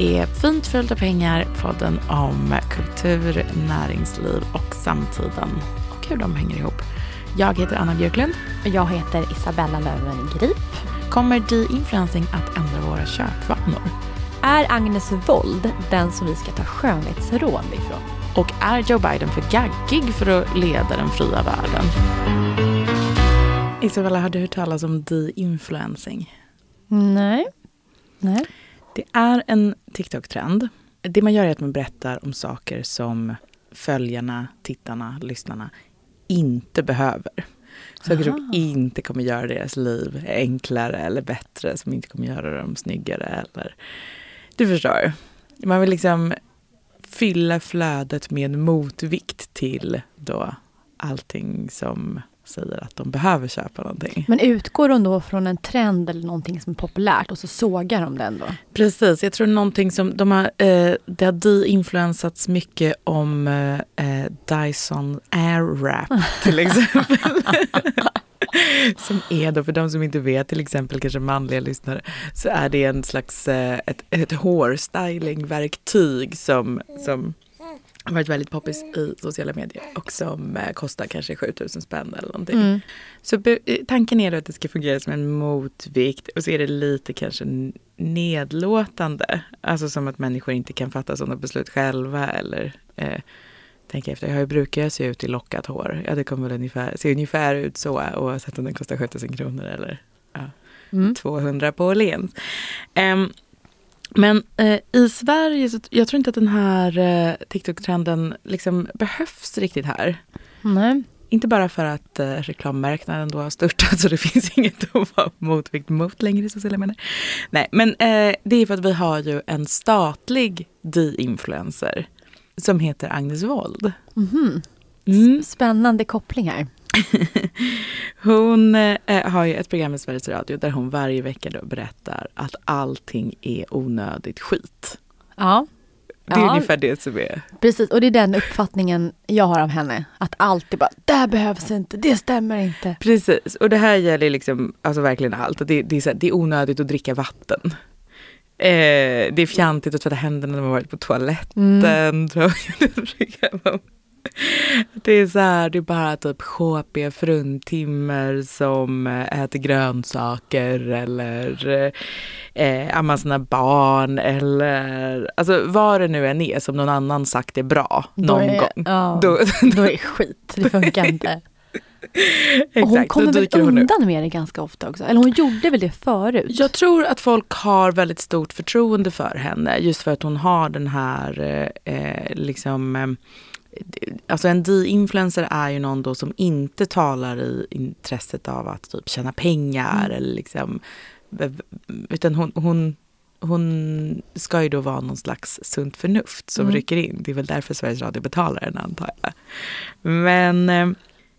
Är Fint följda pengar, podden om kultur, näringsliv och samtiden och hur de hänger ihop. Jag heter Anna Björklund. Och jag heter Isabella Löwengrip. Kommer de-influencing att ändra våra köpvanor? Är Agnes Wold den som vi ska ta skönhetsråd ifrån? Och är Joe Biden för gaggig för att leda den fria världen? Isabella, har du hört talas om de-influencing? Nej. Nej. Det är en TikTok-trend. Det man gör är att man berättar om saker som följarna, tittarna, lyssnarna inte behöver. Saker som inte kommer göra deras liv enklare eller bättre, som inte kommer göra dem snyggare eller... Du förstår. Man vill liksom fylla flödet med motvikt till då allting som säger att de behöver köpa någonting. Men utgår de då från en trend eller någonting som är populärt och så sågar de den då? Precis, jag tror någonting som de har, eh, det har de-influensats mycket om eh, Dyson Airwrap till exempel. som är då, för de som inte vet, till exempel kanske manliga lyssnare, så är det en slags eh, ett, ett hårstylingverktyg som, som varit väldigt poppis i sociala medier och som eh, kostar kanske 7000 spänn eller någonting. Mm. Så eh, tanken är då att det ska fungera som en motvikt och så är det lite kanske nedlåtande. Alltså som att människor inte kan fatta sådana beslut själva eller eh, tänka efter. Hur brukar jag se ut i lockat hår? Ja, det kommer väl ungefär, se ungefär ut så oavsett om den kostar 7000 kronor eller ja, Mm. 200 på Åhléns. Ehm, men eh, i Sverige, så, jag tror inte att den här eh, TikTok-trenden liksom behövs riktigt här. Nej. Inte bara för att eh, reklammarknaden då har störtat så det finns inget att vara motvikt mot längre i sociala medier. Nej, men eh, det är för att vi har ju en statlig de-influencer som heter Agnes Wold. Mhm. Mm. Spännande koppling här. Hon eh, har ju ett program i Sveriges Radio där hon varje vecka berättar att allting är onödigt skit. Ja. Det är Ja. ungefär det som är Precis, och det är den uppfattningen jag har av henne. Att allt är bara, det här behövs inte, det stämmer inte. Precis, och det här gäller liksom, alltså verkligen allt. Det, det, är så här, det är onödigt att dricka vatten. Eh, det är fjantigt att tvätta händerna när man varit på toaletten. Mm. Det är så här, det är bara typ HP fruntimmer som eh, äter grönsaker eller eh, ammar sina barn eller alltså vad det nu än är som någon annan sagt är bra Då någon är- gång. ja. Då, Då är det skit, det funkar inte. exakt, Och hon kommer väl dyker hon undan med det ganska ofta också? Eller hon gjorde väl det förut? Jag tror att folk har väldigt stort förtroende för henne just för att hon har den här eh, eh, liksom eh, Alltså en de-influencer är ju någon då som inte talar i intresset av att typ tjäna pengar Mm. eller liksom utan hon, hon, hon ska ju då vara någon slags sunt förnuft som Mm. rycker in. Det är väl därför Sveriges Radio betalar den antar jag. Men eh,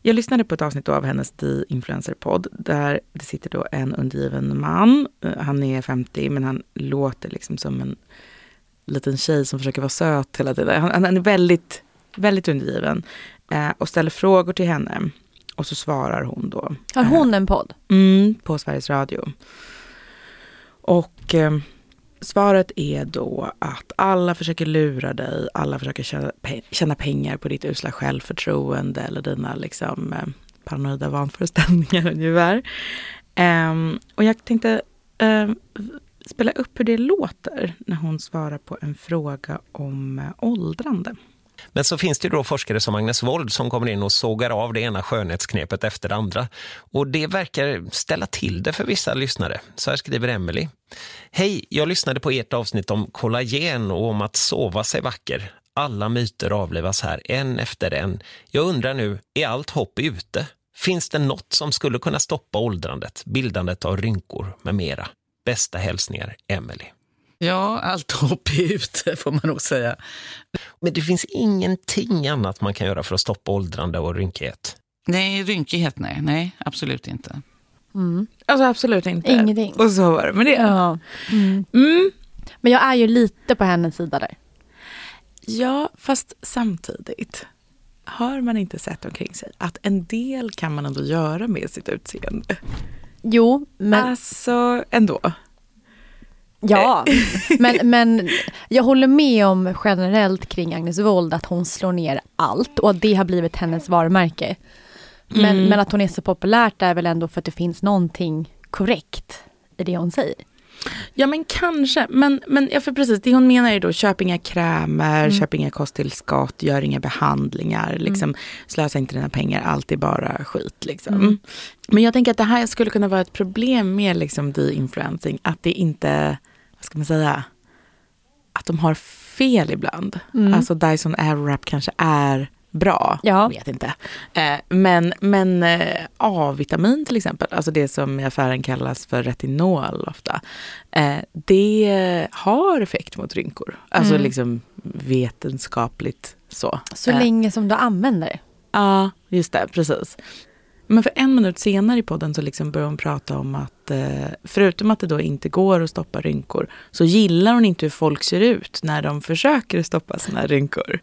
jag lyssnade på ett avsnitt av hennes The Influencer-podd där det sitter då en undergiven man. Eh, han är 50 men han låter liksom som en liten tjej som försöker vara söt hela tiden. Han, han är väldigt, väldigt undergiven eh, och ställer frågor till henne. Och så svarar hon då. Har hon en podd? Mm, på Sveriges Radio. Och eh, svaret är då att alla försöker lura dig, alla försöker tjäna, pe tjäna pengar på ditt usla självförtroende eller dina liksom, eh, paranoida vanföreställningar ungefär. Um, och jag tänkte um, spela upp hur det låter när hon svarar på en fråga om uh, åldrande. Men så finns det då forskare som Agnes Wold som kommer in och sågar av det ena skönhetsknepet efter det andra. Och det verkar ställa till det för vissa lyssnare. Så här skriver Emily. Hej, jag lyssnade på ert avsnitt om kollagen och om att sova sig vacker. Alla myter avlivas här, en efter en. Jag undrar nu, är allt hopp ute? Finns det något som skulle kunna stoppa åldrandet, bildandet av rynkor med mera? Bästa hälsningar, Emelie. Ja, allt hopp är ute får man nog säga. Men det finns ingenting annat man kan göra för att stoppa åldrande och rynkighet? Nej, rynkighet nej. Nej, absolut inte. Mm. Alltså absolut inte. Ingenting. Och så var det med det. Ja. Mm. Mm. Men jag är ju lite på hennes sida där. Ja, fast samtidigt har man inte sett omkring sig att en del kan man ändå göra med sitt utseende. Jo, men... Alltså ändå. Ja, men, men jag håller med om generellt kring Agnes Wold att hon slår ner allt och att det har blivit hennes varumärke. Men, mm. men att hon är så populärt är väl ändå för att det finns någonting korrekt i det hon säger. Ja men kanske, men, men ja, för precis det hon menar är då köp inga krämer, mm. köp inga kosttillskott, gör inga behandlingar, mm. liksom, mm. slösa inte dina pengar, allt är bara skit. Liksom. Mm. Men jag tänker att det här skulle kunna vara ett problem med liksom, de-influencing, att det inte vad ska man säga, att de har fel ibland. Mm. Alltså Dyson Airwrap kanske är bra, ja. vet inte. Eh, men men eh, A-vitamin till exempel, alltså det som i affären kallas för retinol ofta, eh, det har effekt mot rynkor. Alltså mm. liksom vetenskapligt så. Så länge som du använder det? Ja, just det, precis. Men för en minut senare i podden så liksom börjar hon prata om att eh, förutom att det då inte går att stoppa rynkor så gillar hon inte hur folk ser ut när de försöker stoppa sina rynkor.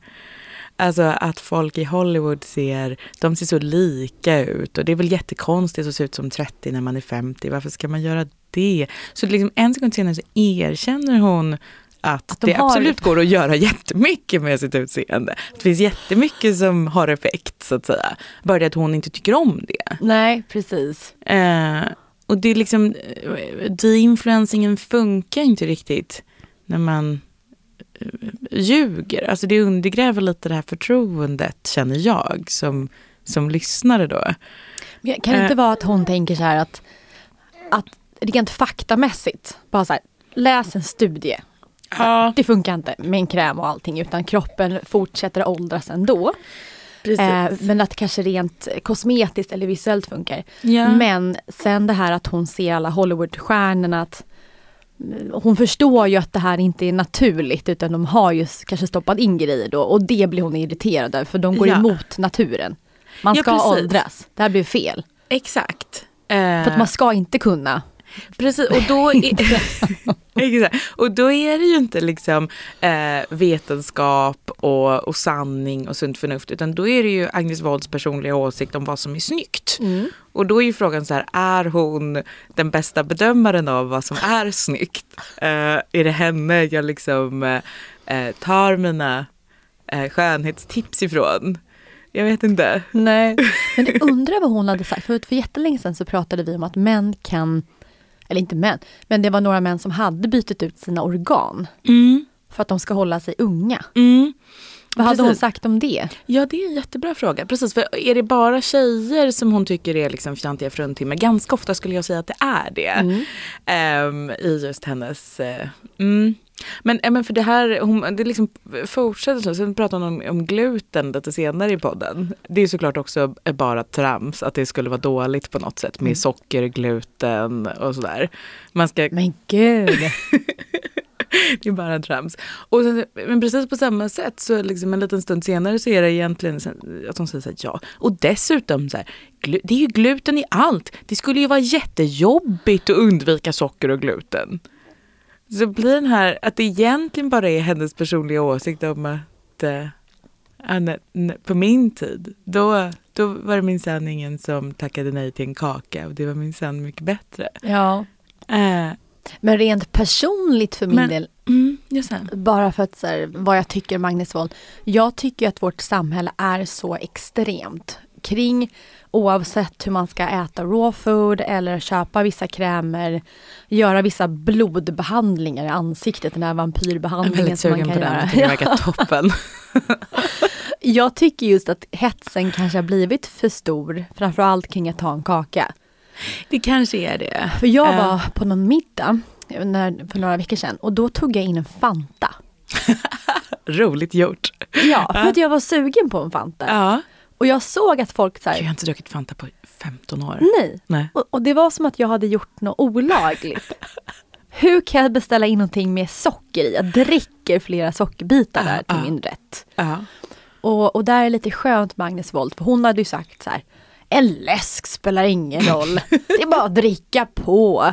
Alltså att folk i Hollywood ser, de ser så lika ut och det är väl jättekonstigt att se ut som 30 när man är 50. Varför ska man göra det? Så liksom en sekund senare så erkänner hon att, att de det har... absolut går att göra jättemycket med sitt utseende. Det finns jättemycket som har effekt så att säga. Bara det att hon inte tycker om det. Nej, precis. Eh, och det är liksom, de-influencingen funkar inte riktigt när man eh, ljuger. Alltså det undergräver lite det här förtroendet känner jag som, som lyssnare då. Kan det inte eh. vara att hon tänker så här att, att rent faktamässigt, bara så här, läs en studie Ja. Det funkar inte med en kräm och allting utan kroppen fortsätter åldras ändå. Eh, men att kanske rent kosmetiskt eller visuellt funkar. Ja. Men sen det här att hon ser alla Hollywoodstjärnorna att mm, hon förstår ju att det här inte är naturligt utan de har ju kanske stoppat in grejer då och det blir hon irriterad över för de går ja. emot naturen. Man ska ja, åldras, det här blir fel. Exakt. För att man ska inte kunna Precis, och då, är, och då är det ju inte liksom eh, vetenskap och, och sanning och sunt förnuft utan då är det ju Agnes Wolds personliga åsikt om vad som är snyggt. Mm. Och då är ju frågan så här, är hon den bästa bedömaren av vad som är snyggt? Eh, är det henne jag liksom eh, tar mina eh, skönhetstips ifrån? Jag vet inte. Nej, men undrar vad hon hade sagt. För, för jättelänge sedan så pratade vi om att män kan eller inte män, men det var några män som hade bytt ut sina organ. Mm. För att de ska hålla sig unga. Mm. Vad hade hon sagt om det? Ja det är en jättebra fråga. Precis, för är det bara tjejer som hon tycker är liksom fjantiga fruntimmer? Ganska ofta skulle jag säga att det är det. Mm. Um, I just hennes... Uh. Men, men för det här, hon, det liksom fortsätter så. Sen pratar hon om, om gluten lite senare i podden. Det är såklart också bara trams att det skulle vara dåligt på något sätt med mm. socker, gluten och sådär. Man ska... Men gud! det är bara trams. Och sen, men precis på samma sätt så liksom en liten stund senare så är det egentligen att de säger så här, ja. Och dessutom så här, det är ju gluten i allt. Det skulle ju vara jättejobbigt att undvika socker och gluten. Så blir den här, att det egentligen bara är hennes personliga åsikt om att äh, på min tid, då, då var det minsann ingen som tackade nej till en kaka och det var minsann mycket bättre. Ja. Äh, men rent personligt för min men, del, mm, bara för att så här, vad jag tycker Magnus Wold. Jag tycker att vårt samhälle är så extremt kring oavsett hur man ska äta raw food eller köpa vissa krämer, göra vissa blodbehandlingar i ansiktet, den här vampyrbehandlingen som man kan på göra. Den. verkar toppen. jag tycker just att hetsen kanske har blivit för stor, framförallt kring att ta en kaka. Det kanske är det. För jag var uh. på någon middag när, för några veckor sedan och då tog jag in en Fanta. Roligt gjort. Ja, för att jag var sugen på en Fanta. Ja. Och jag såg att folk så här, Jag har inte druckit Fanta på 15 år. Nej. nej. Och, och, det var som att jag hade gjort något olagligt. Hur kan jag beställa in någonting med socker i? Jag dricker flera sockerbitar där till uh, min rätt. Uh. Och, och där är lite skönt Magnus Wolt, för hon hade ju sagt så här en läsk spelar ingen roll. Det är bara att dricka på.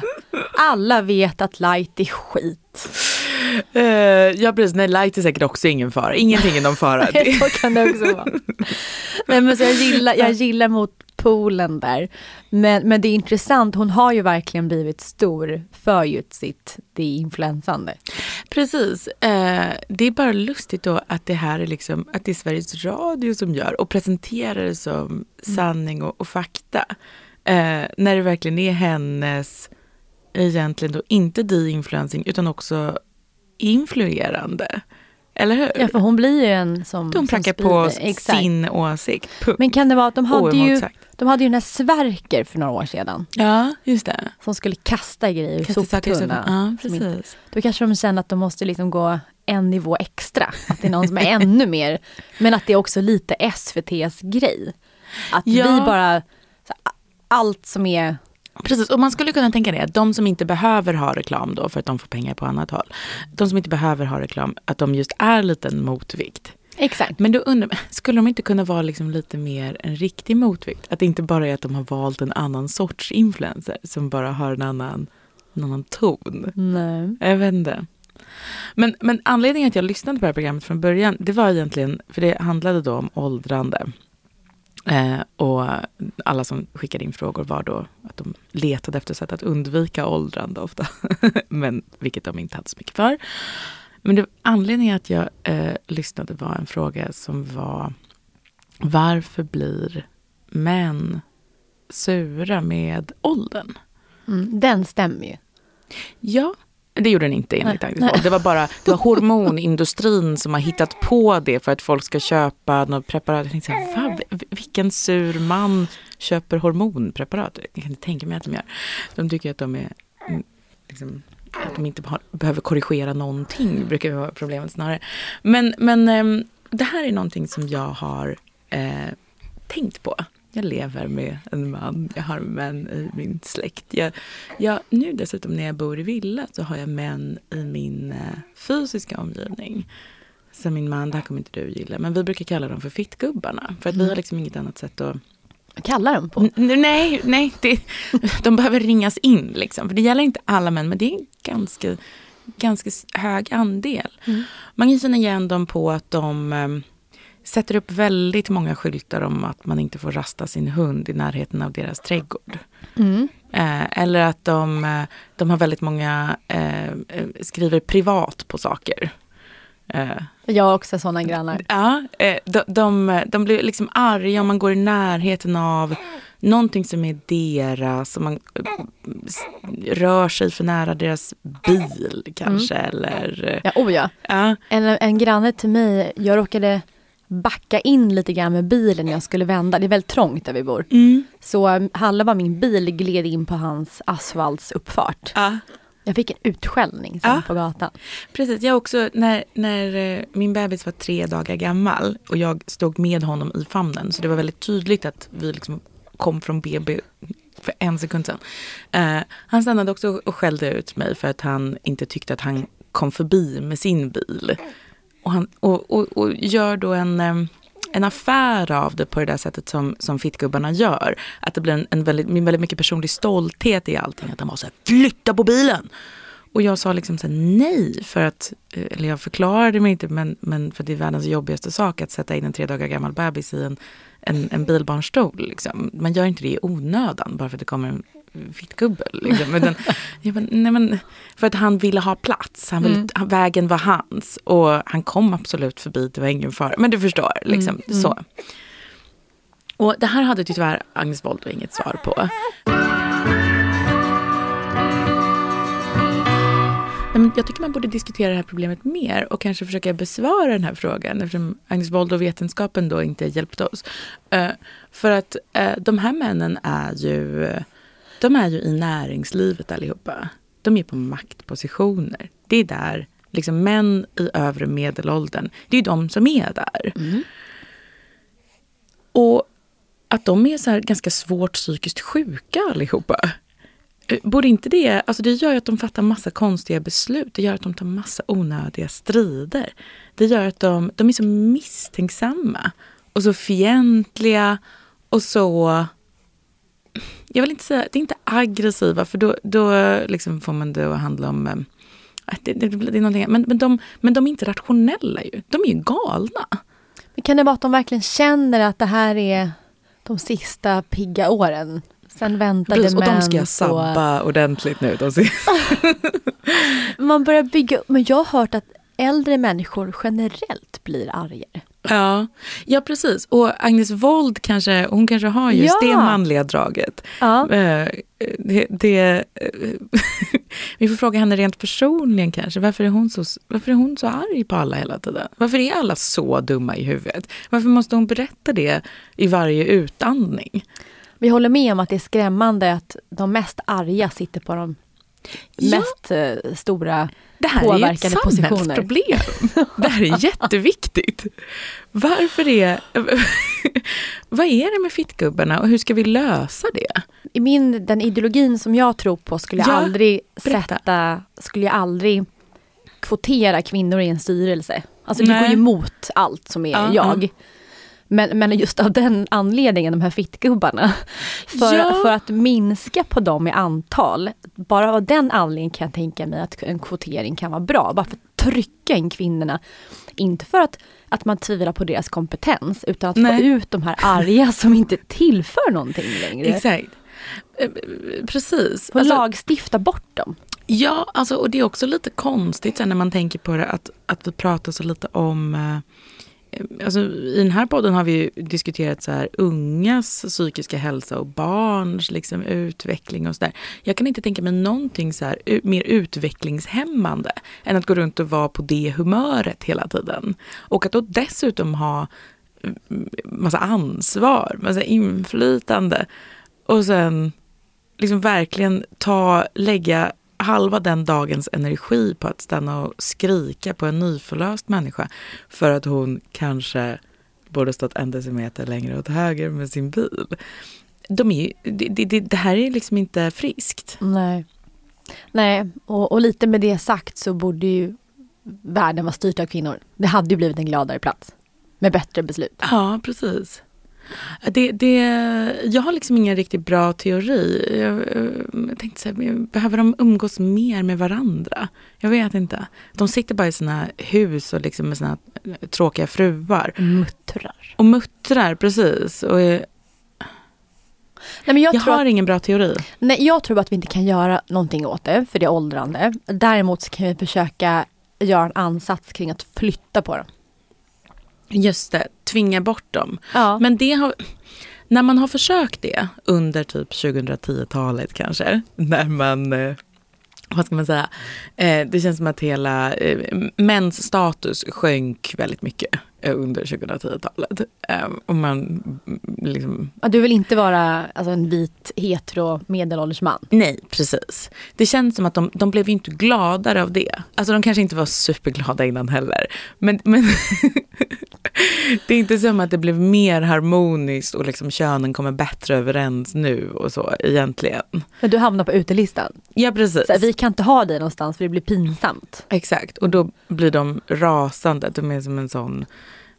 Alla vet att light är skit. Uh, ja precis, nej light är säkert också ingen fara. Ingenting är någon fara. så kan det också vara. Nej, men så jag, gillar, jag gillar mot poolen där. Men, men det är intressant, hon har ju verkligen blivit stor för just sitt det influensande. Precis. Eh, det är bara lustigt då att det här är liksom, att det är Sveriges Radio som gör och presenterar det som mm. sanning och, och fakta. Eh, när det verkligen är hennes, egentligen då inte de-influencing utan också influerande. Eller hur? Ja, för hon blir ju en som De prackar på Exakt. sin åsikt. Punkt. Men kan det vara att de hade ju de hade ju den här Sverker för några år sedan. Ja, just det. Som skulle kasta grejer ur soptunnan. Ja, precis. Då kanske de känner att de måste liksom gå en nivå extra. Att det är någon som är ännu mer. Men att det är också lite SVTs grej. Att ja. vi bara, allt som är Precis, och man skulle kunna tänka det att de som inte behöver ha reklam då för att de får pengar på annat håll. De som inte behöver ha reklam, att de just är lite en motvikt. Exakt. Men då undrar skulle de inte kunna vara liksom lite mer en riktig motvikt? Att det inte bara är att de har valt en annan sorts influencer som bara har en annan, en annan ton. Nej. Jag vet inte. Men, men anledningen att jag lyssnade på det här programmet från början, det var egentligen, för det handlade då om åldrande. Eh, och alla som skickade in frågor var då att de letade efter sätt att undvika åldrande ofta. Men vilket de inte hade så mycket för. Men det, anledningen att jag eh, lyssnade var en fråga som var varför blir män sura med åldern? Mm, den stämmer ju. Ja, det gjorde den inte enligt Agnes Det var bara det var hormonindustrin som har hittat på det för att folk ska köpa något preparat. Jag tänkte så här, vilken sur man köper hormonpreparat? Jag kan inte tänka mig att de gör. De tycker att de är mm, liksom, att de inte behöver korrigera någonting, brukar vara problemet snarare. Men, men äm, det här är någonting som jag har äh, tänkt på. Jag lever med en man, jag har män i min släkt. Jag, jag, nu dessutom när jag bor i villa så har jag män i min äh, fysiska omgivning. Så min man, det här kommer inte du gilla, men vi brukar kalla dem för fittgubbarna. För att mm. vi har liksom inget annat sätt att kallar dem på? N nej, nej det, de behöver ringas in. Liksom. För det gäller inte alla män, men det är en ganska, ganska hög andel. Mm. Man kan känna igen dem på att de um, sätter upp väldigt många skyltar om att man inte får rasta sin hund i närheten av deras trädgård. Mm. Eh, eller att de, eh, de har väldigt många, eh, eh, skriver privat på saker. Eh, jag har också sådana grannar. Ja, de, de, de blir liksom arga om man går i närheten av någonting som är deras, om man rör sig för nära deras bil kanske. Mm. Eller, ja, oh ja. ja. En, en granne till mig, jag råkade backa in lite grann med bilen när jag skulle vända. Det är väldigt trångt där vi bor. Mm. Så halva min bil gled in på hans asfaltsuppfart. Ja. Jag fick en utskällning sen ja, på gatan. Precis, jag också, när, när eh, min bebis var tre dagar gammal och jag stod med honom i famnen så det var väldigt tydligt att vi liksom kom från BB för en sekund sedan. Uh, han stannade också och skällde ut mig för att han inte tyckte att han kom förbi med sin bil. Och, han, och, och, och gör då en, en affär av det på det där sättet som, som fittgubbarna gör. Att det blir en, en väldigt, väldigt mycket personlig stolthet i allting. Att han var så här, flytta på bilen! Och jag sa liksom så här, nej, för att, eh, eller jag förklarade mig inte, men, men för det är världens jobbigaste sak att sätta in en tre dagar gammal bebis i en, en, en bilbarnstol. Liksom. Man gör inte det i onödan bara för att det kommer en fittgubbe. Liksom. Utan, jag bara, nej men, för att han ville ha plats, han ville, han, vägen var hans. Och han kom absolut förbi, det var ingen fara. Men du förstår, liksom, så. Och det här hade tyvärr Agnes Wold då inget svar på. Men Jag tycker man borde diskutera det här problemet mer och kanske försöka besvara den här frågan eftersom Agnes Wold och vetenskapen då inte hjälpte oss. Eh, för att eh, de här männen är ju, de är ju i näringslivet allihopa. De är på maktpositioner. Det är där, liksom män i övre medelåldern, det är de som är där. Och att de är så här ganska svårt psykiskt sjuka allihopa. Eh, Borde inte det, alltså det gör ju att de fattar massa konstiga beslut. Det gör att de tar massa onödiga strider. Det gör att de, de är så misstänksamma och så fientliga och så... Jag vill inte säga, det är inte aggressiva för då, då liksom får man det att handla om... eh, att Det, det, det är någonting, men, men, de, men de är inte rationella ju. De är ju galna. Men kan det vara att de verkligen känner att det här är de sista pigga åren? Sen väntar Precis, och de demens ska jag sabba ordentligt nu. De Man börjar bygga upp, men jag har hört att äldre människor generellt blir argare. Ja, ja precis. Och Agnes Wold kanske, hon kanske har just Ja. det manliga draget. Ja. Eh, Det, det, eh, vi får fråga henne rent personligen kanske. Varför är, hon så, varför är hon så arg på alla hela tiden? Varför är alla så dumma i huvudet? Varför måste hon berätta det i varje utandning? Vi håller med om att det är skrämmande att de mest arga sitter på de Ja. mest eh, stora Det här är ju ett påverkade positioner. samhällsproblem. Det här är jätteviktigt. Varför är... Vad är det med fittgubbarna och hur ska vi lösa det? I min, den ideologin som jag tror på skulle jag Ja, aldrig berätta. sätta, skulle jag aldrig kvotera kvinnor i en styrelse. Alltså det Nej. går ju emot allt som är Ja, jag. Men, men just av den anledningen, de här fittgubbarna. För, Ja. för att minska på dem i antal, bara av den anledningen kan jag tänka mig att en kvotering kan vara bra. Bara för att trycka in kvinnorna. Inte för att, att man tvivlar på deras kompetens, utan att Nej. få ut de här arga som inte tillför någonting längre. Exakt. Eh, Precis. Få Alltså- lagstifta bort dem. Ja, alltså, och det är också lite konstigt sen när man tänker på det att, att vi pratar så lite om eh, Alltså, I den här podden har vi ju diskuterat så här, ungas psykiska hälsa och barns liksom, utveckling och sådär. Jag kan inte tänka mig någonting så här, mer utvecklingshämmande än att gå runt och vara på det humöret hela tiden. Och att då dessutom ha mm, massa ansvar, massa inflytande och sen liksom verkligen ta, lägga halva den dagens energi på att stanna och skrika på en nyförlöst människa för att hon kanske borde stått en decimeter längre åt höger med sin bil. De är, ju- det, det, det, här är liksom inte friskt. Nej. Nej, och, och lite med det sagt så borde ju världen vara styrt av kvinnor. Det hade ju blivit en gladare plats. Med bättre beslut. Ja, precis. Det, det, jag har liksom ingen riktigt bra teori. Jag, jag tänkte så här, behöver de umgås mer med varandra? Jag vet inte. De sitter bara i sina hus och liksom med sina tråkiga fruar. Muttrar. Och muttrar, precis. Och Nej, men jag, jag har att, ingen bra teori. nej, jag tror att vi inte kan göra någonting åt det, för det är åldrande. Däremot så kan vi försöka göra en ansats kring att flytta på dem. Just det, tvinga bort dem. Ja. Men det har, när man har försökt det under typ 2010-talet kanske, när man, eh, vad ska man säga, eh, det känns som att hela eh, mäns status sjönk väldigt mycket under 2010-talet. Eh, och man mm, liksom, Ja, Du vill inte vara alltså, en vit hetero medelålders man? nej precis. Det känns som att de, de blev inte gladare av det. Alltså de kanske inte var superglada innan heller. Men, men Det är inte som att det blev mer harmoniskt och liksom könen kommer bättre överens nu och så egentligen. Men du hamnar på utelistan. Ja precis. Så här, vi kan inte ha dig någonstans för det blir pinsamt. Exakt, och då blir de rasande. De är som en sån,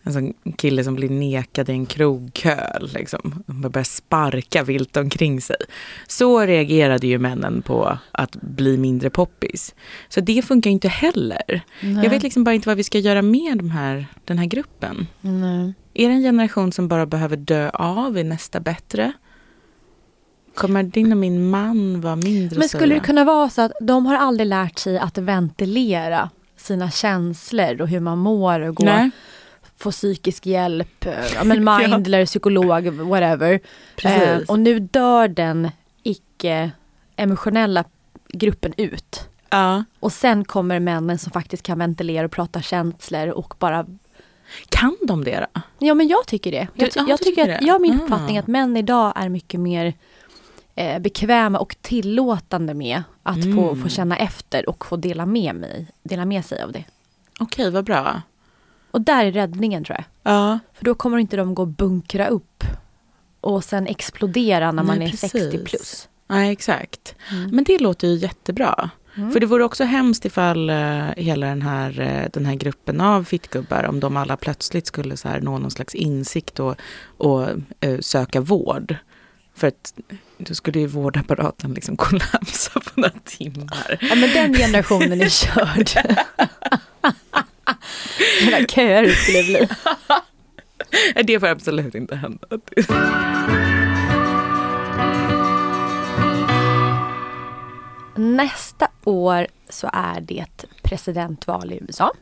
en sån kille som blir nekad i en krogkö. Liksom. De börjar sparka vilt omkring sig. Så reagerade ju männen på att bli mindre poppis. Så det funkar inte heller. Jag vet liksom bara inte vad vi ska göra med de här, den här gruppen. Nej. Är det en generation som bara behöver dö av? Är nästa bättre? Kommer din och min man vara mindre Men skulle det kunna vara så att de har aldrig lärt sig att ventilera sina känslor och hur man mår och gå, Nej. Få psykisk hjälp, eh, ja, men mindler, psykolog, whatever. Eh, och nu dör den icke-emotionella gruppen ut. Ja. Och sen kommer männen som faktiskt kan ventilera och prata känslor och bara Kan de det då? Ja men jag tycker det. Jag, ty- ja, jag tycker att, det? jag har min Ah. uppfattning att män idag är mycket mer eh, bekväma och tillåtande med att få, Mm. få känna efter och få dela med, mig, dela med sig av det. Okej, vad bra. Och där är räddningen tror jag. Ja, För då kommer inte de gå och bunkra upp och sen explodera när man Nej, är precis. 60 plus. nej, exakt. Mm. Men det låter ju jättebra. För det vore också hemskt ifall uh, hela den här, eh, den här gruppen av fittgubbar, om de alla plötsligt skulle så här nå någon slags insikt och, och eh, söka vård. För att då skulle ju vårdapparaten liksom kollapsa på några timmar. Ja men den generationen är körd. Hela köer det skulle bli. Det får absolut inte hända. Nästa år så är det presidentval i USA.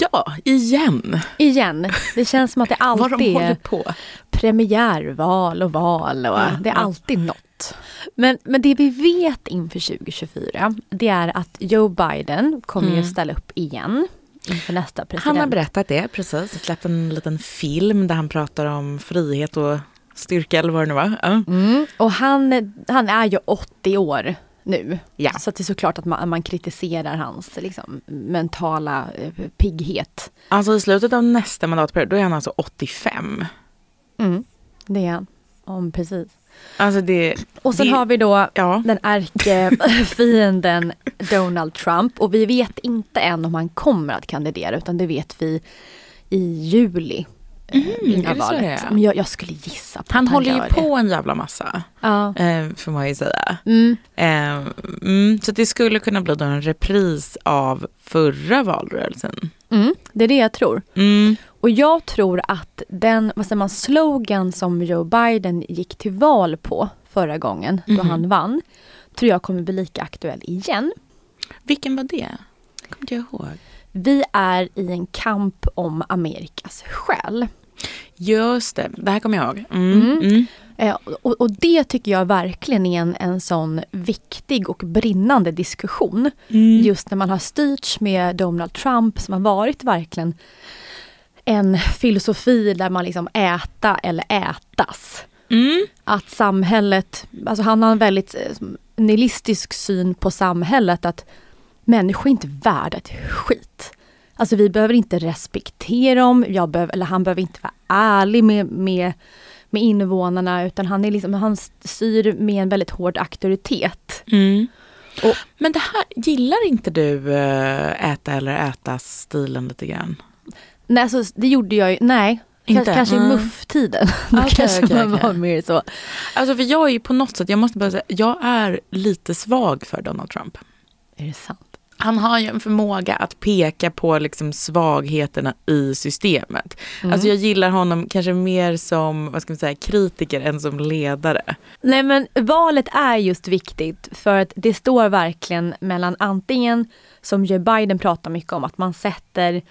Ja, igen. Igen. Det känns som att det alltid är på. premiärval och val och det är alltid något. Men, men det vi vet inför 2024 det är att Joe Biden kommer ju ställa upp igen inför nästa president. Han har berättat det, precis. Släppt en liten film där han pratar om frihet och styrka eller vad det nu var. Ja. Mm. Och han, han är ju 80 år nu. Ja. Så det är såklart att man, man kritiserar hans liksom, mentala eh, pigghet. Alltså i slutet av nästa mandatperiod, då är han alltså 85. Mm. Det är han. Om precis. Alltså det... Och sen det, har vi då Ja. den ärkefienden Donald Trump. Och vi vet inte än om han kommer att kandidera utan det vet vi i juli. eh, Mm, innan det valet. det? Men jag, jag skulle gissa på Han att håller ju på en jävla massa, Det. Ja. eh, får man ju säga. Mm. Eh, mm, så det skulle kunna bli då en repris av förra valrörelsen. Mm. Det är det jag tror. Mm. Och jag tror att den vad säger man, slogan som Joe Biden gick till val på förra gången då Mhm. han vann tror jag kommer bli lika aktuell igen. Vilken var det? Kommer jag ihåg. Vi är i en kamp om Amerikas själ. Just det, det här kommer jag ihåg. Mm. Mm. Mm. Eh, och, och det tycker jag verkligen är en, en sån viktig och brinnande diskussion. Mm. Just när man har styrts med Donald Trump som har varit verkligen en filosofi där man liksom äta eller ätas. Mm. Att samhället, alltså han har en väldigt eh, nihilistisk syn på samhället att människor är inte värda ett skit. Alltså vi behöver inte respektera dem, jag behöver, eller han behöver inte vara ärlig med, med, med invånarna utan han, är liksom, han styr med en väldigt hård auktoritet. Mm. Och- Men det här, gillar inte du eh, äta eller äta-stilen lite grann? Nej, alltså, det gjorde jag ju, nej. Inte? Kanske, kanske i Mm. muff-tiden. Då kanske okej, man okej. var mer så. Alltså för jag är ju på något sätt, jag måste bara säga, jag är lite svag för Donald Trump. Är det sant? Han har ju en förmåga att peka på liksom svagheterna i systemet. Mm. Alltså jag gillar honom kanske mer som vad ska man säga, kritiker än som ledare. Nej men valet är just viktigt för att det står verkligen mellan antingen som Joe Biden pratar mycket om att man sätter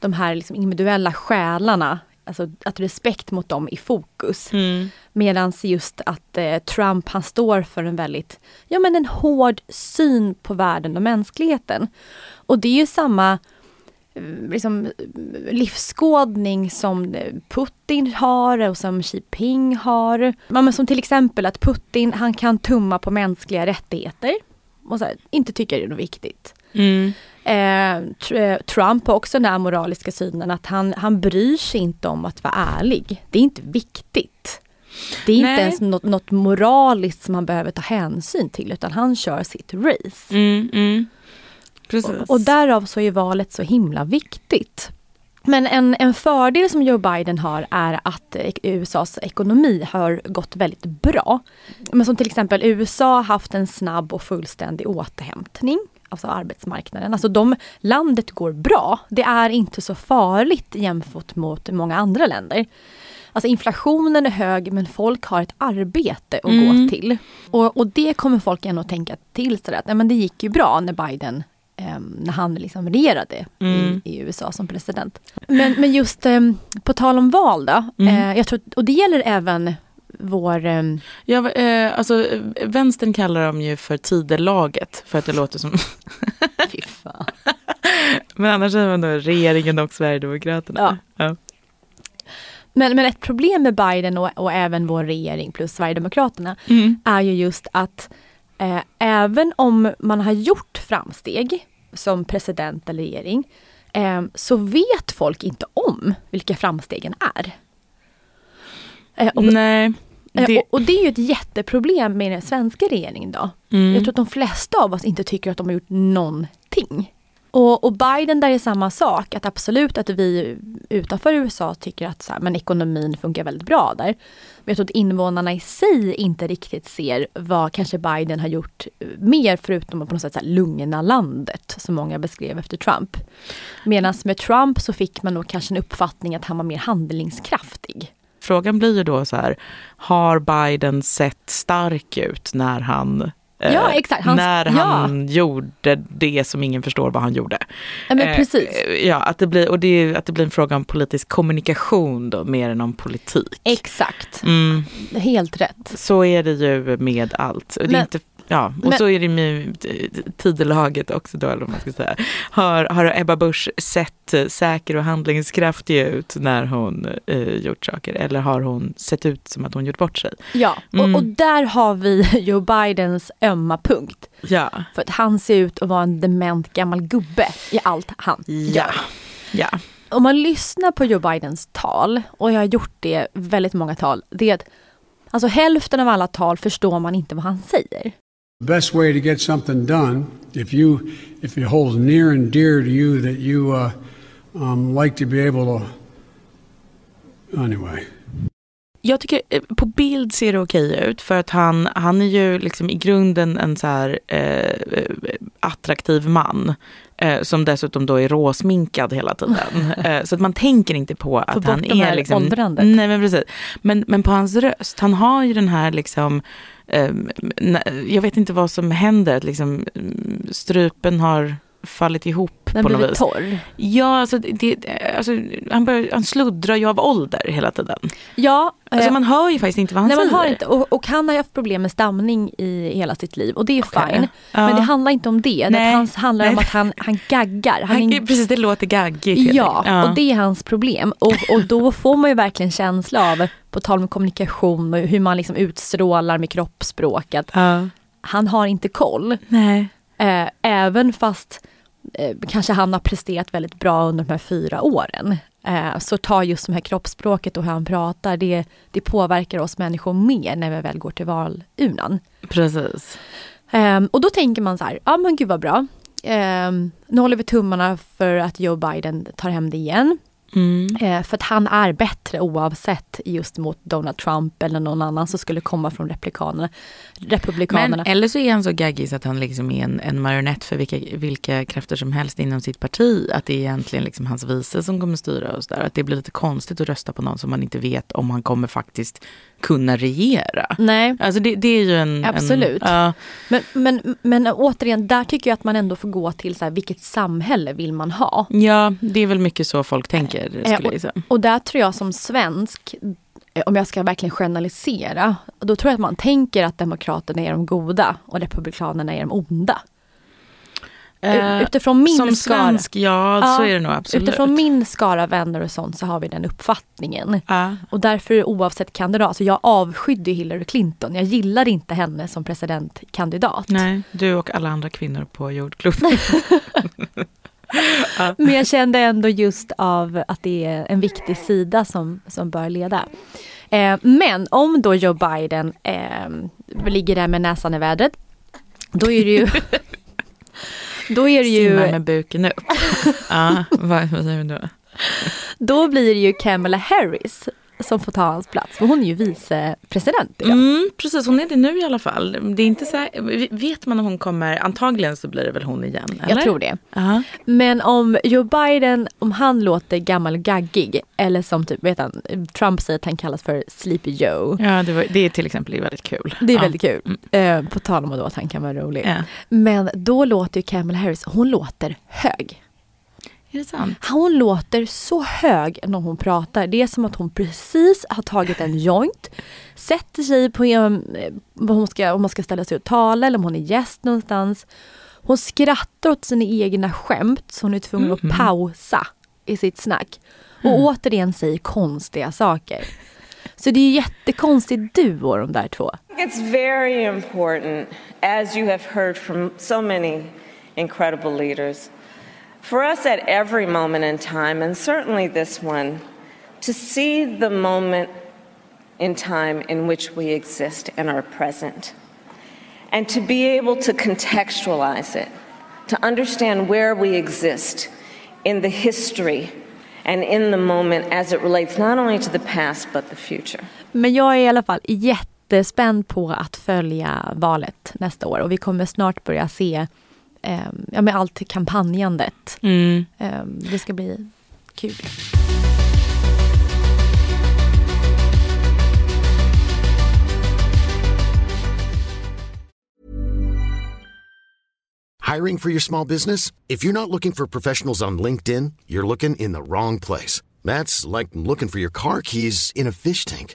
de här liksom individuella själarna, alltså att respekt mot dem i fokus. Medan just att eh, Trump han står för en väldigt, ja men en hård syn på världen och mänskligheten. Och det är ju samma eh, liksom, eh, livsskådning som eh, Putin har och som Xi Jinping har. Men som till exempel att Putin han kan tumma på mänskliga rättigheter och så här, inte tycker det är något viktigt. Mm. Eh, Trump har också den här moraliska synen att han, han bryr sig inte om att vara ärlig. Det är inte viktigt. Det är Nej. inte ens något, något, moraliskt som han behöver ta hänsyn till utan han kör sitt race. Mm, mm. Och, och därav så är valet så himla viktigt. Men en, en fördel som Joe Biden har är att USAs ekonomi har gått väldigt bra. Men som till exempel USA har haft en snabb och fullständig återhämtning alltså arbetsmarknaden. Alltså de, landet går bra. Det är inte så farligt jämfört mot många andra länder. Alltså inflationen är hög men folk har ett arbete att mm. gå till. Och, och det kommer folk ändå tänka till sig att nej, men det gick ju bra när Biden Um, när han liksom regerade mm. i, i, USA som president. Men, men just um, på tal om val då, mm. uh, jag tror, och det gäller även vår... Um... Ja, uh, alltså vänstern kallar dem ju för tidelaget för att det låter som... Fy fan. Men annars är man då regeringen och Sverigedemokraterna. Ja. ja. Men, men ett problem med Biden och, och även vår regering plus Sverigedemokraterna mm. är ju just att eh, även om man har gjort framsteg som president eller regering eh, så vet folk inte om vilka framstegen är. Eh, Nej. Eh, det... Och, det är ju ett jätteproblem med den svenska regeringen då. Mm. Jag tror att de flesta av oss inte tycker att de har gjort någonting. Och, och, Biden där är samma sak, att absolut att vi utanför USA tycker att så här, men ekonomin funkar väldigt bra där. Men jag tror att invånarna i sig inte riktigt ser vad kanske Biden har gjort mer förutom att på något sätt så här, lugna landet som många beskrev efter Trump. Medan med Trump så fick man nog kanske en uppfattning att han var mer handlingskraftig. Frågan blir ju då så här, har Biden sett stark ut när han Eh, ja, exakt. Hans, när han ja. gjorde det som ingen förstår vad han gjorde. Ja, men precis. Eh, ja, att det, blir, och det, att det blir en fråga om politisk kommunikation då, mer än om politik. Exakt. Mm. Helt rätt. Så är det ju med allt. Det är inte Ja, och Men, så är det med tidelaget också då, eller man ska säga. Har, har Ebba Busch sett säker och handlingskraftig ut när hon eh, gjort saker? Eller har hon sett ut som att hon gjort bort sig? Ja, mm. och, och, där har vi Joe Bidens ömma punkt. Ja. För att han ser ut att vara en dement gammal gubbe i allt han ja. gör. Ja. Om man lyssnar på Joe Bidens tal, och jag har gjort det väldigt många tal, det är att Alltså hälften av alla tal förstår man inte vad han säger. The best way to get something done, if you if it holds near and dear to you that you uh, um, like to be able to. Anyway. Jag tycker eh, på bild ser det okej ut för att han, han är ju liksom i grunden en så här eh, attraktiv man. Eh, som dessutom då är råsminkad hela tiden. eh, så att man tänker inte på att han är liksom... Åldrandet. Nej men precis. Men, men på hans röst, han har ju den här liksom Ehm, jag vet inte vad som händer, att liksom, strupen har fallit ihop Den på något vis. torr? Ja, alltså, det, alltså, han, börjar, han sluddrar ju av ålder hela tiden. Ja. Alltså, eh, man hör ju faktiskt inte vad han nej, säger. Man hör inte. Och, och han har haft problem med stamning i hela sitt liv och det är okay. fine. Ja. Men det handlar inte om det. Nej. Det handlar nej. om att han, han gaggar. Han, han precis, det låter gaggigt. Ja, ja, och det är hans problem. Och, och då får man ju verkligen känsla av, på tal om kommunikation och hur man liksom utstrålar med kroppsspråk, att ja. han har inte koll. Nej. Eh, även fast eh, kanske han har presterat väldigt bra under de här fyra åren. Eh, så tar just det här kroppsspråket och hur han pratar, det, det påverkar oss människor mer när vi väl går till valurnan. Precis. Eh, och då tänker man så här, ja men gud vad bra. Eh, nu håller vi tummarna för att Joe Biden tar hem det igen. Mm. Eh, för att han är bättre oavsett just mot Donald Trump eller någon annan som skulle komma från republikanerna. republikanerna. Men, eller så är han så gaggig så att han liksom är en, en marionett för vilka, vilka krafter som helst inom sitt parti. Att det är egentligen liksom hans vice som kommer styra och så där. Att det blir lite konstigt att rösta på någon som man inte vet om han kommer faktiskt kunna regera. Nej. Alltså det, det är ju en... Absolut. En, uh, men, men, men återigen, där tycker jag att man ändå får gå till så här, vilket samhälle vill man ha? Ja, det är väl mycket så folk tänker. Eh, skulle jag och, och där tror jag som svensk, eh, om jag ska verkligen generalisera, då tror jag att man tänker att Demokraterna är de goda och Republikanerna är de onda. Eh, utifrån min som skara. svensk, ja, så är det nog absolut. Utifrån min skara vänner och sånt så har vi den uppfattningen. Ja. Och därför oavsett kandidat, så jag avskydde Hillary Clinton. Jag gillar inte henne som presidentkandidat. Nej, du och alla andra kvinnor på jordklotet. Men jag kände ändå just av att det är en viktig sida som, som bör leda. Eh, men om då Joe Biden eh, ligger där med näsan i vädret, då är det ju... då är det ju... Simmar med buken upp. ja, vad, vad säger du då? Då blir det ju Kamala Harris som får ta hans plats. För hon är ju vicepresident idag. Mm, precis, hon är det nu i alla fall. Det är inte så vet man om hon kommer, antagligen så blir det väl hon igen? Eller? Jag tror det. Uh-huh. Men om Joe Biden, om han låter gammal och gaggig, eller som typ, vet han, Trump säger att han kallas för Sleepy Joe. Ja, det, var, det är till exempel väldigt kul. Det är ja. väldigt kul. Eh, på tal om att han kan vara rolig. Ja. Men då låter ju Kamala Harris, hon låter hög. Är det sant? Hon låter så hög när hon pratar. Det är som att hon precis har tagit en joint, sätter sig på en, vad hon ska, om man ska ställa sig och tala eller om hon är gäst någonstans. Hon skrattar åt sina egna skämt så hon är tvungen Mhm. att pausa i sitt snack. Och Mm. återigen säger konstiga saker. Så det är jättekonstig duo de där två. It's very important, as you have heard from so many incredible leaders, for us at every moment in time, and certainly this one, to see the moment in time in which we exist and are present, and to be able to contextualize it, to understand where we exist in the history and in the moment as it relates not only to the past but the future. Men jag är i alla fall jättespänd på att följa valet nästa år och vi kommer snart börja se ja, med allt kampanjandet. Mm. Eh, det ska bli kul. Hiring for your small business? If you're not looking for professionals on LinkedIn, you're looking in the wrong place. That's like looking for your car keys in a fish tank.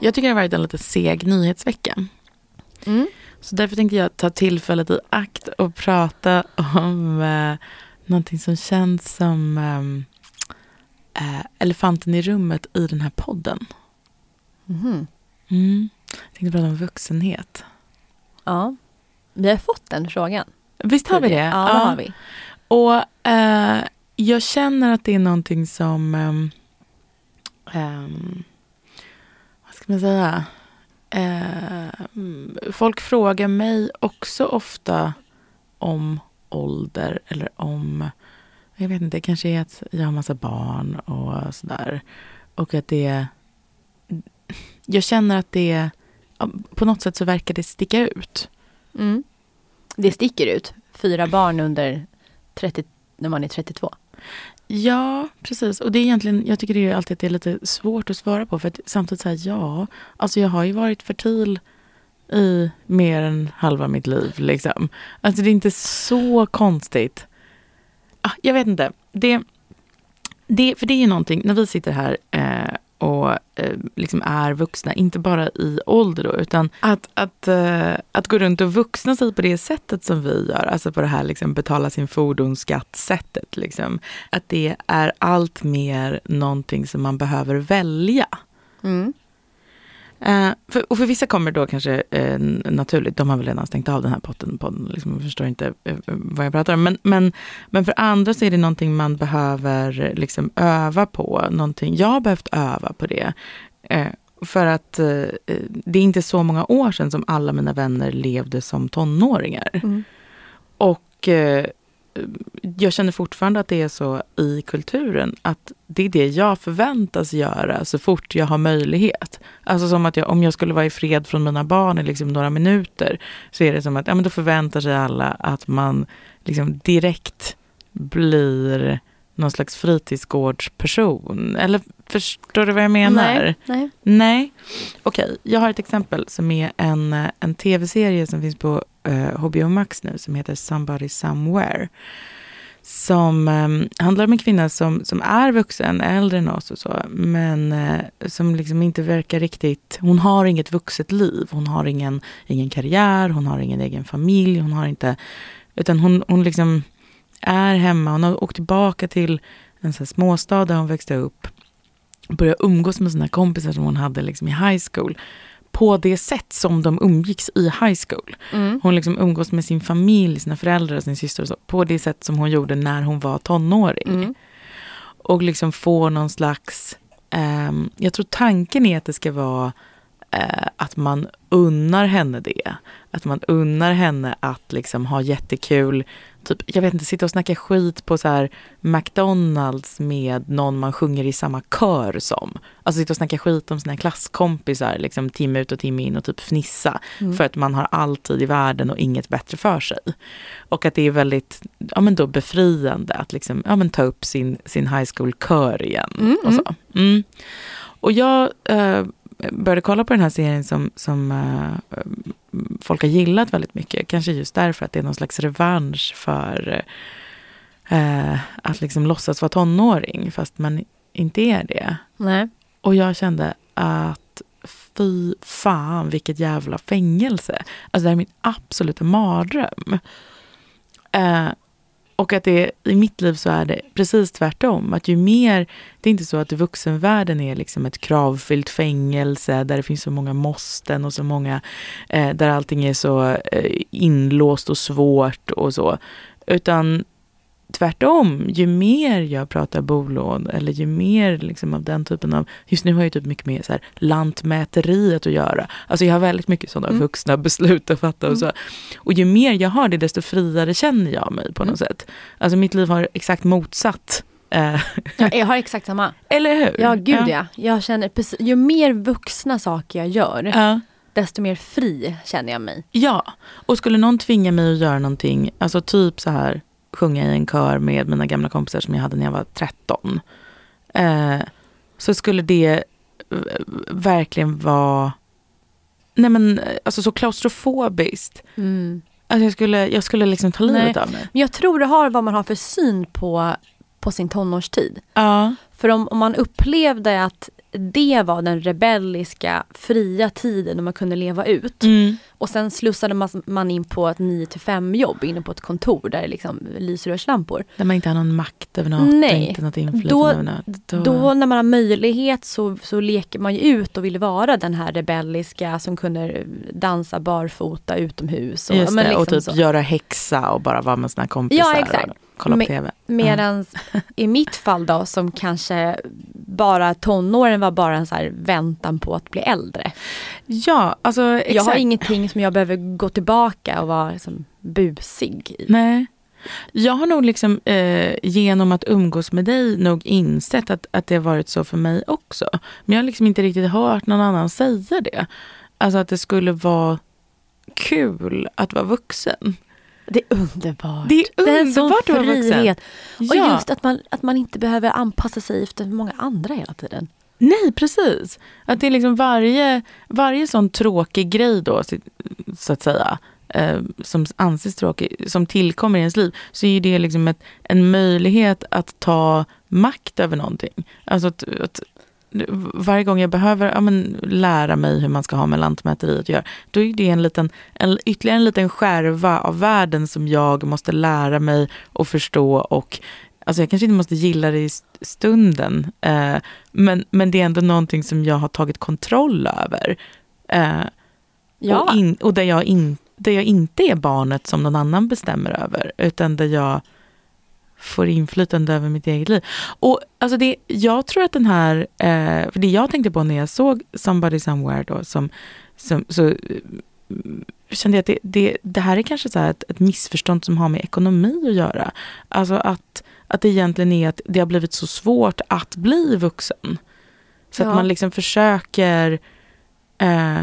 Jag tycker det har varit en lite seg nyhetsvecka. Mm. Så därför tänkte jag ta tillfället i akt och prata om eh, någonting som känns som ehm, eh, elefanten i rummet i den här podden. Mhm. Mm. Jag tänkte prata om vuxenhet. Ja, vi har fått den frågan. Visst har vi det? Ja, det har vi. Och eh, jag känner att det är någonting som... vad ska man säga? Eh, folk frågar mig också ofta om ålder eller om... Jag vet inte, det kanske är att jag har massa barn och sådär. Och att det... Jag känner att det... På något sätt så verkar det sticka ut. Mm. Det sticker ut. Fyra barn under 30, när man är 32. Ja, precis. Och det är egentligen, jag tycker det är alltid att det är lite svårt att svara på. För att samtidigt säga ja, alltså jag har ju varit fertil i mer än halva mitt liv. Liksom. Alltså det är inte så konstigt. Ah, jag vet inte. Det, det, för det är ju någonting, när vi sitter här eh, och eh, liksom är vuxna, inte bara i ålder då, utan att, att, eh, att gå runt och vuxna sig på det sättet som vi gör, alltså på det här liksom betala sin fordonsskatt-sättet. Liksom. Att det är allt mer någonting som man behöver välja. Mm. Uh, för, och för vissa kommer då kanske uh, naturligt, de har väl redan stängt av den här potten, podden, liksom, förstår inte uh, vad jag pratar om. Men, men, men för andra så är det någonting man behöver liksom, öva på, någonting, jag har behövt öva på det. för att det är inte så många år sedan som alla mina vänner levde som tonåringar. Mm. Och jag känner fortfarande att det är så i kulturen att det är det jag förväntas göra så fort jag har möjlighet. Alltså som att jag, om jag skulle vara i fred från mina barn i liksom några minuter så är det som att ja, men då förväntar sig alla att man liksom direkt blir någon slags fritidsgårdsperson. Eller förstår du vad jag menar? Nej. Nej. Nej. Okej, okay, jag har ett exempel som är en, en tv-serie som finns på eh, HBO Max nu som heter Somebody Somewhere. Som eh, handlar om en kvinna som, som är vuxen, äldre än oss och så, men eh, som liksom inte verkar riktigt... Hon har inget vuxet liv. Hon har ingen, ingen karriär, hon har ingen egen familj, hon har inte... Utan hon, hon liksom är hemma. Hon har åkt tillbaka till en sån småstad där hon växte upp. Började umgås med sina kompisar som hon hade liksom i high school på det sätt som de umgicks i high school. Mm. Hon liksom umgås med sin familj, sina föräldrar, sin syster och så, på det sätt som hon gjorde när hon var tonåring. Mm. Och liksom få någon slags, um, jag tror tanken är att det ska vara uh, att man unnar henne det. Att man unnar henne att liksom ha jättekul typ, jag vet inte, sitta och snacka skit på så här McDonalds med någon man sjunger i samma kör som. Alltså sitta och snacka skit om sina klasskompisar liksom timme ut och timme in och typ fnissa. Mm. För att man har alltid i världen och inget bättre för sig. Och att det är väldigt ja, men då befriande att liksom, ja, men ta upp sin, sin high school-kör igen. Mm, och, så. Mm. och jag äh, började kolla på den här serien som, som äh, folk har gillat väldigt mycket. Kanske just därför att det är någon slags revansch för äh, att liksom låtsas vara tonåring fast man inte är det. Nej. Och jag kände att fy fan vilket jävla fängelse. Alltså det här är min absoluta mardröm. Uh, och att det, i mitt liv så är det precis tvärtom. Att ju mer, det är inte så att vuxenvärlden är liksom ett kravfyllt fängelse där det finns så många måsten och så många, eh, där allting är så eh, inlåst och svårt och så. Utan tvärtom, ju mer jag pratar bolån eller ju mer liksom av den typen av, just nu har jag typ mycket mer så här lantmäteriet att göra. Alltså jag har väldigt mycket sådana mm. vuxna beslut att fatta och så. Och ju mer jag har det desto friare känner jag mig på något mm. sätt. Alltså mitt liv har exakt motsatt ja, jag har exakt samma. Eller hur? Ja, gud ja. ja. Jag känner precis, ju mer vuxna saker jag gör, ja. desto mer fri känner jag mig. Ja, och skulle någon tvinga mig att göra någonting, alltså typ så här, sjunga i en kör med mina gamla kompisar som jag hade när jag var 13. Eh, så skulle det verkligen vara nej men, alltså så klaustrofobiskt. Mm. Alltså jag skulle, jag skulle liksom ta livet av mig. Men jag tror det har vad man har för syn på, på sin tonårstid. Ja. För om, om man upplevde att det var den rebelliska, fria tiden när man kunde leva ut. Mm. Och sen slussade man in på ett 9 5 jobb inne på ett kontor där det liksom lyser röslampor. Där man inte har någon makt över något Nej. inte något inflytande då. Då... då när man har möjlighet så, så leker man ju ut och vill vara den här rebelliska som kunde dansa barfota utomhus. Och, Just det, liksom och typ så. göra häxa och bara vara med sina kompisar. Ja exakt. Kolla på TV. Medan uh. i mitt fall då som kanske bara tonåren var bara en så väntan på att bli äldre. Ja, alltså exakt. Jag har ingenting som jag behöver gå tillbaka och vara liksom busig i. Nej. Jag har nog liksom eh, genom att umgås med dig nog insett att, att det har varit så för mig också. Men jag har liksom inte riktigt hört någon annan säga det. Alltså att det skulle vara kul att vara vuxen. Det är underbart. Det är underbart det är en sån frihet. Och ja. just att man, att man inte behöver anpassa sig efter många andra hela tiden. Nej, precis. Att det är liksom varje, varje sån tråkig grej då, så att säga, eh, som anses tråkig, som tillkommer i ens liv, så är det liksom ett, en möjlighet att ta makt över någonting. Alltså att, att varje gång jag behöver ja, men, lära mig hur man ska ha med lantmäteriet att göra, då är det en liten, en, ytterligare en liten skärva av världen som jag måste lära mig och förstå och Alltså jag kanske inte måste gilla det i stunden, eh, men, men det är ändå någonting som jag har tagit kontroll över. Eh, ja. och, in, och där, jag in, där jag inte är barnet som någon annan bestämmer över, utan där jag får inflytande över mitt eget liv. Och alltså det, jag tror att den här, eh, för det jag tänkte på när jag såg Somebody Somewhere då, som, som så eh, kände jag att det, det, det här är kanske så ett, ett missförstånd som har med ekonomi att göra. Alltså att, att det egentligen är att det har blivit så svårt att bli vuxen. Så ja. att man liksom försöker eh,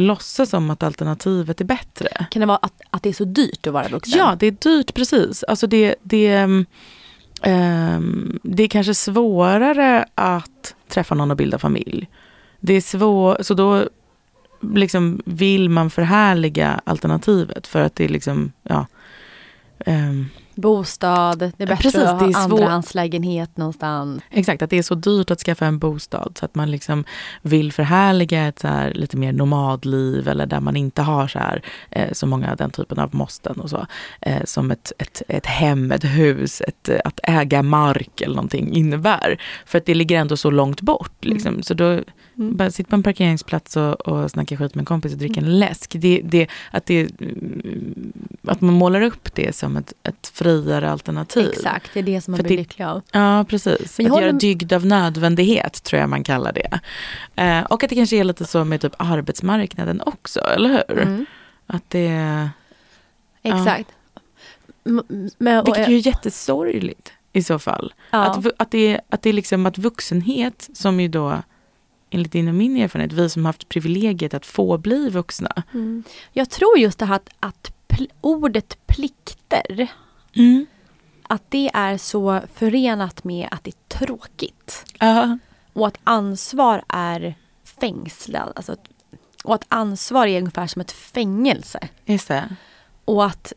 låtsas som att alternativet är bättre. Kan det vara att, att det är så dyrt att vara vuxen? Ja, det är dyrt precis. Alltså det, det, um, det är kanske svårare att träffa någon och bilda familj. Det är svårt, så då liksom vill man förhärliga alternativet för att det är liksom, ja. Um, bostad, det är bättre Precis, att ha andrahandslägenhet någonstans. Exakt, att det är så dyrt att skaffa en bostad så att man liksom vill förhärliga ett så här lite mer nomadliv eller där man inte har så, här, eh, så många den typen av måsten och så. Eh, som ett, ett, ett hem, ett hus, ett, att äga mark eller någonting innebär. För att det ligger ändå så långt bort. Liksom. Mm. Så då Mm. Bara sitta på en parkeringsplats och, och snacka skit med en kompis och dricka mm. en läsk. Det, det, att, det, att man målar upp det som ett, ett friare alternativ. Exakt, det är det som man blir lycklig av. Ja, precis. Men att håller... göra dygd av nödvändighet tror jag man kallar det. Eh, och att det kanske är lite så med typ arbetsmarknaden också, eller hur? Mm. Att det... Exakt. Ja. Men, Vilket ju är jättesorgligt i så fall. Ja. Att, att, det, att det är liksom att vuxenhet, som ju då enligt din och min erfarenhet, vi som haft privilegiet att få bli vuxna. Mm. Jag tror just det här att, att pl ordet plikter, mm. att det är så förenat med att det är tråkigt. Uh. Och att ansvar är fängslad. Alltså, och att ansvar är ungefär som ett fängelse. Just det. Och att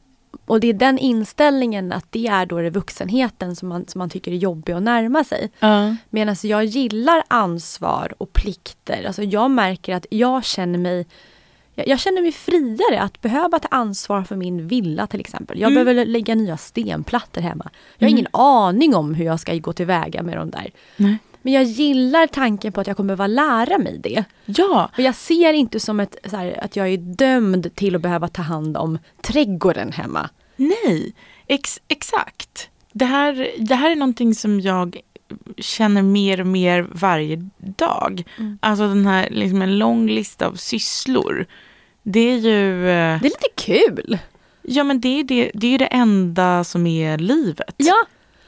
och det är den inställningen att det är då det vuxenheten som man, som man tycker är jobbig att närma sig. Uh. Medan jag gillar ansvar och plikter. Alltså jag märker att jag känner mig jag, jag känner mig friare att behöva ta ansvar för min villa till exempel. Jag mm. behöver lägga nya stenplattor hemma. Jag har mm. ingen aning om hur jag ska gå tillväga med de där. Nej. Men jag gillar tanken på att jag kommer behöva lära mig det. Ja. Och jag ser inte som ett, här, att jag är dömd till att behöva ta hand om trädgården hemma. Nej, ex exakt. Det här, det här är någonting som jag känner mer och mer varje dag. Mm. Alltså den här, liksom en lång lista av sysslor. Det är ju... Eh, det är lite kul. Ja men det är det, det är det enda som är livet. Ja,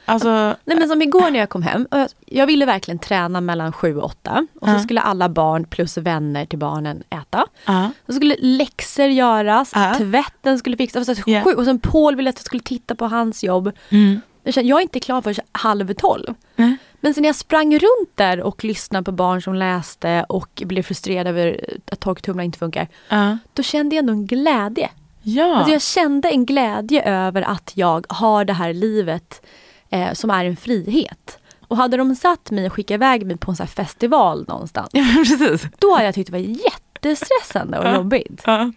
Alltså, Nej men som igår när jag kom hem, jag ville verkligen träna mellan sju och åtta. Och så skulle alla barn plus vänner till barnen äta. Uh. Så skulle läxor göras, uh. tvätten skulle fixas. Alltså, yeah. Och sen Paul ville att jag skulle titta på hans jobb. Mm. Jag är inte klar för halv tolv. Mm. Men sen när jag sprang runt där och lyssnade på barn som läste och blev frustrerad över att torktumlaren inte funkar. Uh. Då kände jag ändå en glädje. Ja. Alltså jag kände en glädje över att jag har det här livet eh, som är en frihet. Och hade de satt mig och skickat iväg mig på en sån festival någonstans. Ja, precis. Då hade jag tyckt det var jättestressande och ja, jobbigt. Ja.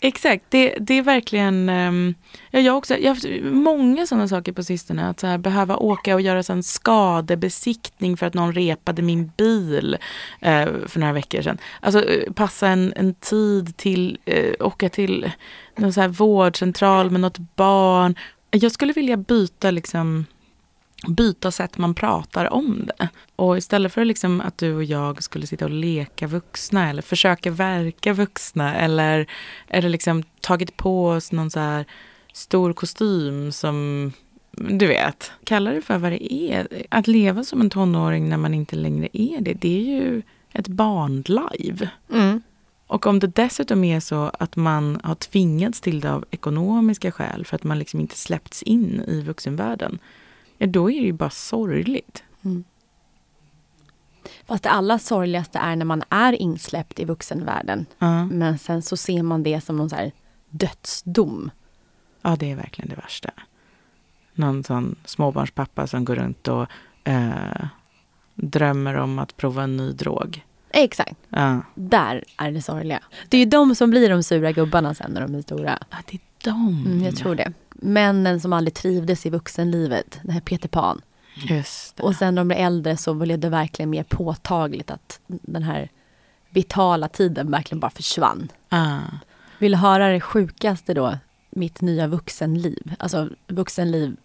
Exakt, det, det är verkligen, um, ja, jag, också, jag har haft många sådana saker på sistone. Att så här, behöva åka och göra en skadebesiktning för att någon repade min bil uh, för några veckor sedan. Alltså uh, passa en, en tid till, uh, åka till någon så här vårdcentral med något barn. Jag skulle vilja byta liksom byta sätt man pratar om det. Och istället för liksom att du och jag skulle sitta och leka vuxna eller försöka verka vuxna eller, eller liksom tagit på oss någon så här stor kostym som du vet, kalla det för vad det är. Att leva som en tonåring när man inte längre är det, det är ju ett barnlive. Mm. Och om det dessutom är så att man har tvingats till det av ekonomiska skäl för att man liksom inte släppts in i vuxenvärlden ja, då är det ju bara sorgligt. Mm. Fast det allra sorgligaste är när man är insläppt i vuxenvärlden. Ja. Men sen så ser man det som någon så dödsdom. Ja, det är verkligen det värsta. Någon sån småbarnspappa som går runt och eh, drömmer om att prova en ny drog. Exakt. Ja. Där är det sorgliga. Det är ju de som blir de sura gubbarna sen när de är stora. Ja, det är de. Mm, jag tror det. Männen som aldrig trivdes i vuxenlivet. Den här Peter Pan. Just det. Och sen när de blir äldre så blev det verkligen mer påtagligt att den här vitala tiden verkligen bara försvann. Ah. Vill höra det sjukaste då? Mitt nya vuxenliv. Alltså vuxenliv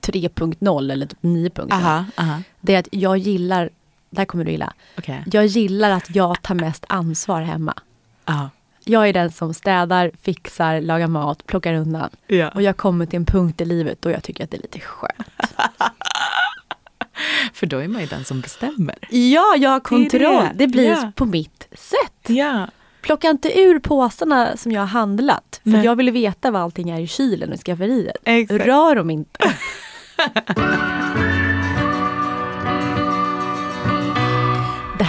3.0 eller typ 9.0. Aha, aha. Det är att jag gillar, där kommer du gilla. Okej. Jag gillar att jag tar mest ansvar hemma. Ja. Jag är den som städar, fixar, lagar mat, plockar undan. Ja. Och jag kommer till en punkt i livet då jag tycker att det är lite skönt. För då är man ju den som bestämmer. Ja, jag har kontroll. Det, det. blir Ja. på mitt sätt. Ja. Plocka inte ur påsarna som jag har handlat. För Nej. jag vill veta vad allting är i kylen och i skafferiet. Exakt. Rör dem inte.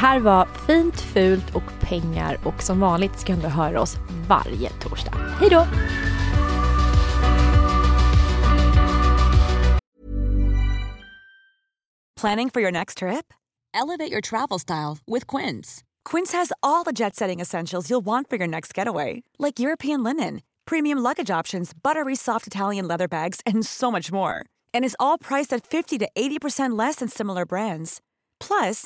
här var Fint, fult och pengar och som vanligt ska du höra oss varje torsdag. Hej då! Planning for your next trip? Elevate your travel style with Quince. Quince has all the jet setting essentials you'll want for your next getaway, like European linen, premium luggage options, buttery soft Italian leather bags, and so much more. And is all priced at 50 to 80% less than similar brands. Plus,